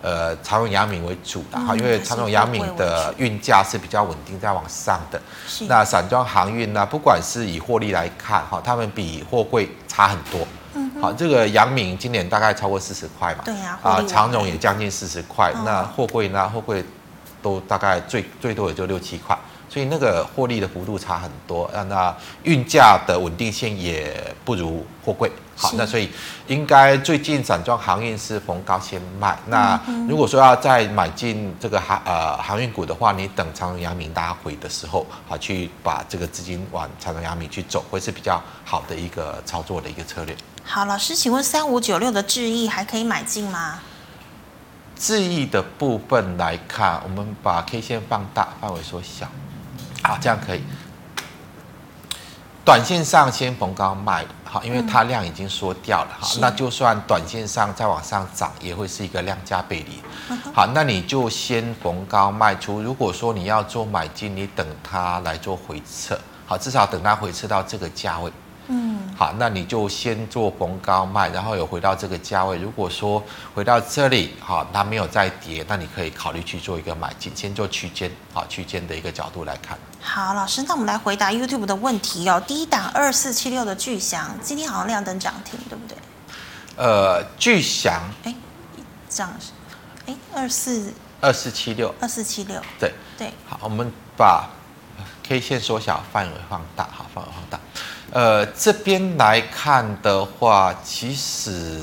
呃长荣、阳明为主的哈，嗯、因为长荣、阳明的运价是比较稳定在往上的。是那散装航运呢，不管是以获利来看哈，他们比货柜差很多。嗯。好，这个阳明今年大概超过四十块嘛。对呀、啊。啊，长荣也将近四十块。嗯、那货柜呢？货柜。都大概最最多也就六七块，所以那个获利的幅度差很多，那运价的稳定性也不如货柜。好，那所以应该最近散装航运是逢高先卖。那如果说要再买进这个航呃航运股的话，你等长荣、阳明拉回的时候，好去把这个资金往长荣、阳明去走，会是比较好的一个操作的一个策略。好，老师，请问三五九六的智毅还可以买进吗？智毅的部分来看，我们把 K 线放大，范围缩小，好，这样可以。短线上先逢高卖，好，因为它量已经缩掉了，好，那就算短线上再往上涨，也会是一个量价背离，好，那你就先逢高卖出。如果说你要做买进，你等它来做回撤，好，至少等它回撤到这个价位。嗯，好，那你就先做逢高卖，然后有回到这个价位。如果说回到这里，好，它没有再跌，那你可以考虑去做一个买进，先做区间，好，区间的一个角度来看。好，老师，那我们来回答 YouTube 的问题哦。第一档二四七六的巨翔，今天好像亮灯涨停，对不对？呃，巨翔，哎，涨，哎，二四二四七六，二四七六，对对。好，我们把 K 线缩小，范围放大，好，范围放大。呃，这边来看的话，其实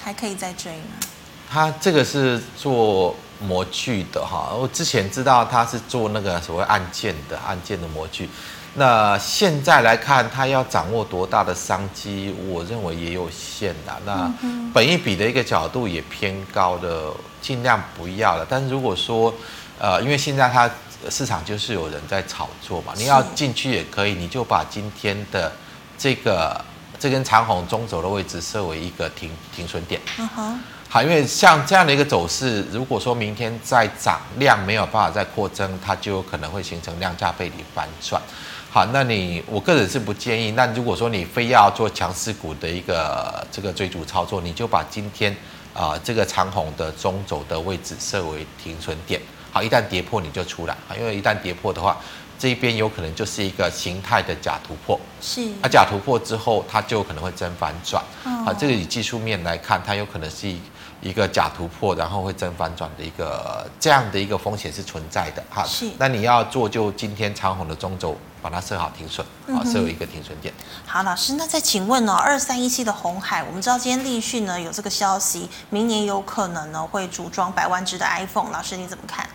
还可以再追吗？他这个是做模具的哈，我之前知道他是做那个所谓按键的按键的模具。那现在来看，他要掌握多大的商机，我认为也有限的。那本一比的一个角度也偏高的，尽量不要了。但是如果说，呃，因为现在它市场就是有人在炒作嘛，你要进去也可以，你就把今天的这个这根长红中轴的位置设为一个停停损点。嗯哼。好，因为像这样的一个走势，如果说明天再涨量没有办法再扩增，它就有可能会形成量价背离反转。好，那你我个人是不建议。那如果说你非要做强势股的一个这个追逐操作，你就把今天啊、呃、这个长红的中轴的位置设为停损点。好，一旦跌破你就出来啊，因为一旦跌破的话，这边有可能就是一个形态的假突破。是。那假突破之后，它就可能会真反转。啊，这个以技术面来看，它有可能是一个假突破，然后会真反转的一个这样的一个风险是存在的。哈，是。那你要做就今天长虹的中轴。把它设好停损，好，设有一个停损点。好，老师，那再请问呢？二三一七的红海，我们知道今天立讯呢有这个消息，明年有可能呢会组装百万只的 iPhone，老师你怎么看？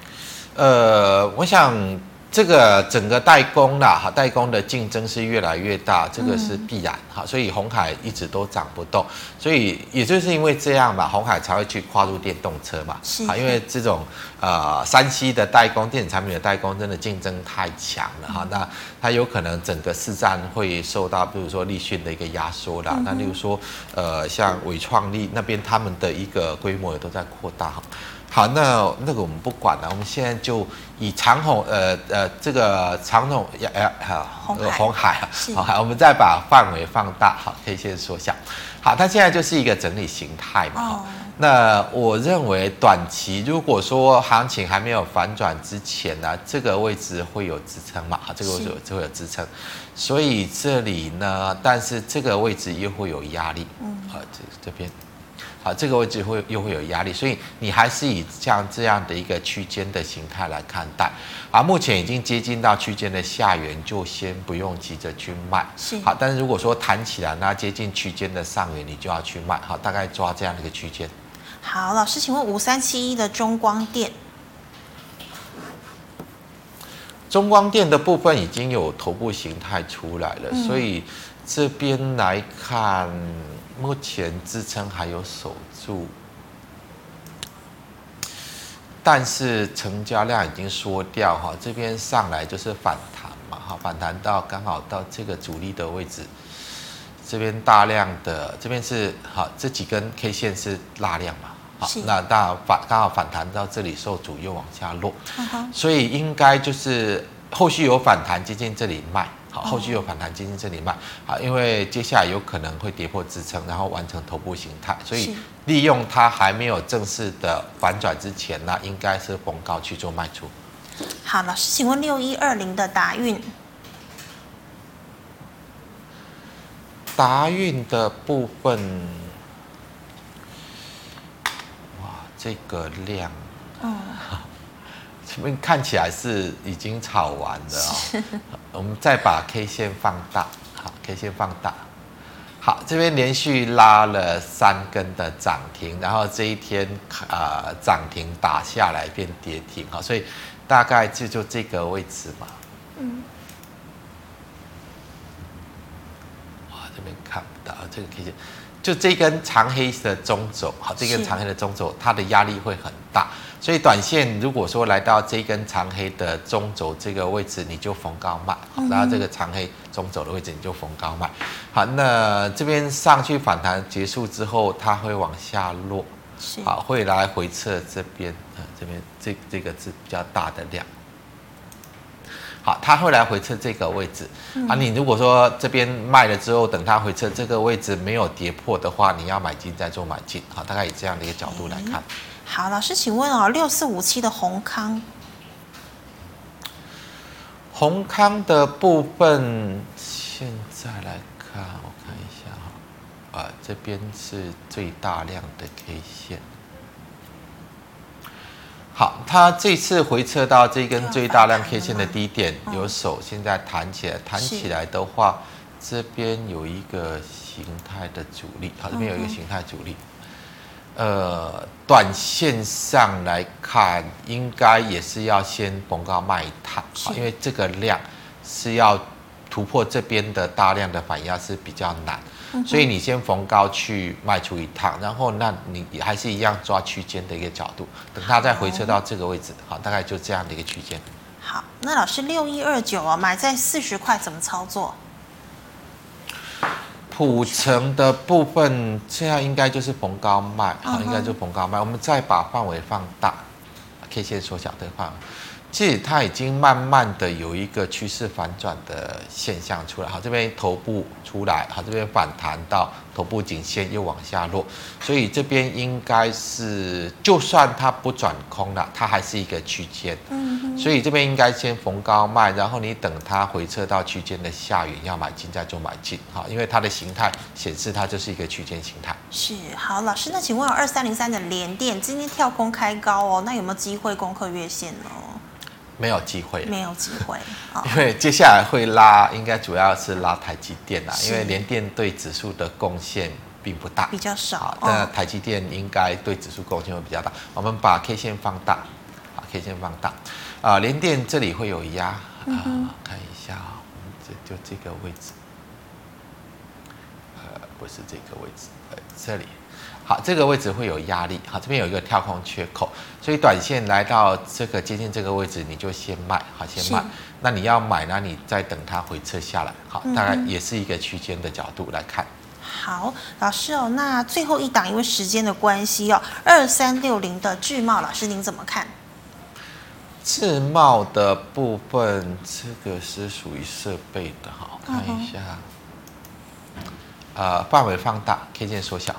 呃，我想。这个整个代工啦，哈，代工的竞争是越来越大，这个是必然哈，所以红海一直都涨不动，所以也就是因为这样吧，红海才会去跨入电动车嘛，是，因为这种呃山西的代工、电子产品的代工真的竞争太强了哈，那它有可能整个市占会受到，比如说立讯的一个压缩啦，那例如说呃像伟创力那边他们的一个规模也都在扩大哈。好，那那个我们不管了，我们现在就以长虹，呃呃，这个长红，呃，好，红海，好，我们再把范围放大，好，可以先说一下。好，它现在就是一个整理形态嘛。哦、那我认为短期如果说行情还没有反转之前呢，这个位置会有支撑嘛？好，这个位置就会有支撑，所以这里呢，但是这个位置又会有压力。嗯，好，这这边。好，这个位置会又会有压力，所以你还是以像这样的一个区间的形态来看待。啊，目前已经接近到区间的下缘，就先不用急着去卖。是。好，但是如果说弹起来，那接近区间的上缘，你就要去卖。好，大概抓这样的一个区间。好，老师，请问五三七一的中光电，中光电的部分已经有头部形态出来了，嗯、所以这边来看。目前支撑还有守住，但是成交量已经缩掉哈，这边上来就是反弹嘛哈，反弹到刚好到这个阻力的位置，这边大量的这边是好，这几根 K 线是拉量嘛，好，那大反刚好反弹到这里受阻又往下落，所以应该就是后续有反弹接近这里卖。好，后续有反弹，接近这里卖。好，因为接下来有可能会跌破支撑，然后完成头部形态，所以利用它还没有正式的反转之前，呢应该是逢高去做卖出。好，老师，请问六一二零的达运，达运的部分，哇，这个量，嗯。这边看起来是已经炒完了哦，我们再把 K 线放大，好，K 线放大，好，这边连续拉了三根的涨停，然后这一天啊涨停打下来变跌停，好，所以大概就就这个位置嘛，嗯，哇，这边看不到这个 K 线，就这根长黑的中轴，好，这根长黑的中轴，它的压力会很大。所以短线如果说来到这根长黑的中轴这个位置，你就逢高卖；然后这个长黑中轴的位置，你就逢高卖。好，那这边上去反弹结束之后，它会往下落，好，会来回测这边，呃，这边这这个是比较大的量。好，它会来回测这个位置。啊，你如果说这边卖了之后，等它回撤这个位置没有跌破的话，你要买进再做买进。好，大概以这样的一个角度来看。好，老师，请问哦，六四五七的宏康，宏康的部分，现在来看，我看一下哈，啊，这边是最大量的 K 线。好，它这次回撤到这根最大量 K 线的低点有手，现在弹起来，弹起来的话，这边有一个形态的阻力，好，这边有一个形态阻力。呃，短线上来看，应该也是要先逢高卖一趟，因为这个量是要突破这边的大量的反压是比较难，嗯、所以你先逢高去卖出一趟，然后那你还是一样抓区间的一个角度，等它再回撤到这个位置，好，大概就这样的一个区间。好，那老师六一二九啊，买在四十块怎么操作？普成的部分，现在应该就是逢高卖，好，应该就逢高卖。我们再把范围放大，K 线缩小的话，其实它已经慢慢的有一个趋势反转的现象出来，好，这边头部出来，好，这边反弹到头部颈线又往下落，所以这边应该是，就算它不转空了，它还是一个区间，嗯，所以这边应该先逢高卖，然后你等它回撤到区间的下缘要买进再做买进，好，因为它的形态显示它就是一个区间形态。是，好，老师，那请问有二三零三的连电今天跳空开高哦，那有没有机会攻克月线呢？没有机会，没有机会，哦、因为接下来会拉，应该主要是拉台积电啦，因为联电对指数的贡献并不大，比较少。那台积电应该对指数贡献会比较大。我们把 K 线放大，啊，K 线放大，啊，联电这里会有压，啊，嗯、看一下啊，这就这个位置，呃，不是这个位置，呃，这里。好，这个位置会有压力。好，这边有一个跳空缺口，所以短线来到这个接近这个位置，你就先卖。好，先卖。那你要买那？你再等它回撤下来。好，大概也是一个区间的角度来看。好，老师哦，那最后一档，因为时间的关系哦，二三六零的智茂老师您怎么看？智茂的部分，这个是属于设备的。哈，看一下。呃，范围放大，K 线缩小。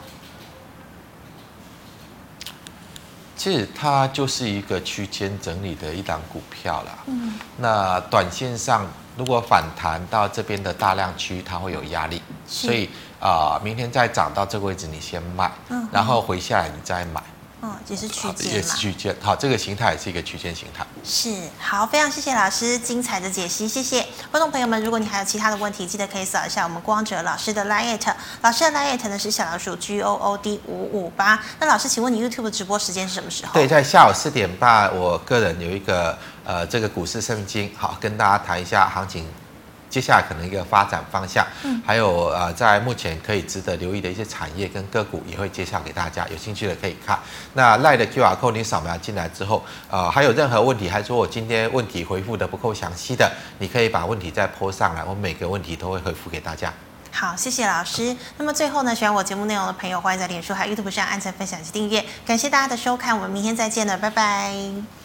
其实它就是一个区间整理的一档股票啦。嗯，那短线上如果反弹到这边的大量区，它会有压力，所以啊、呃，明天再涨到这个位置，你先卖，嗯，然后回下来你再买。嗯，也是区间也是区间，好，这个形态也是一个区间形态。是，好，非常谢谢老师精彩的解析，谢谢观众朋友们。如果你还有其他的问题，记得可以扫一下我们光哲老师的 LINE，老师的 LINE 呢是小老鼠 G O O D 五五八。那老师，请问你 YouTube 直播时间是什么时候？对，在下午四点半，我个人有一个呃，这个股市圣经，好，跟大家谈一下行情。接下来可能一个发展方向，嗯，还有呃，在目前可以值得留意的一些产业跟个股，也会介绍给大家。有兴趣的可以看。那赖的 QR code 你扫描进来之后，呃，还有任何问题，还是说我今天问题回复的不够详细的，你可以把问题再 po 上来，我每个问题都会回复给大家。好，谢谢老师。那么最后呢，喜欢我节目内容的朋友，欢迎在脸书还有 YouTube 上按赞、分享及订阅。感谢大家的收看，我们明天再见了，拜拜。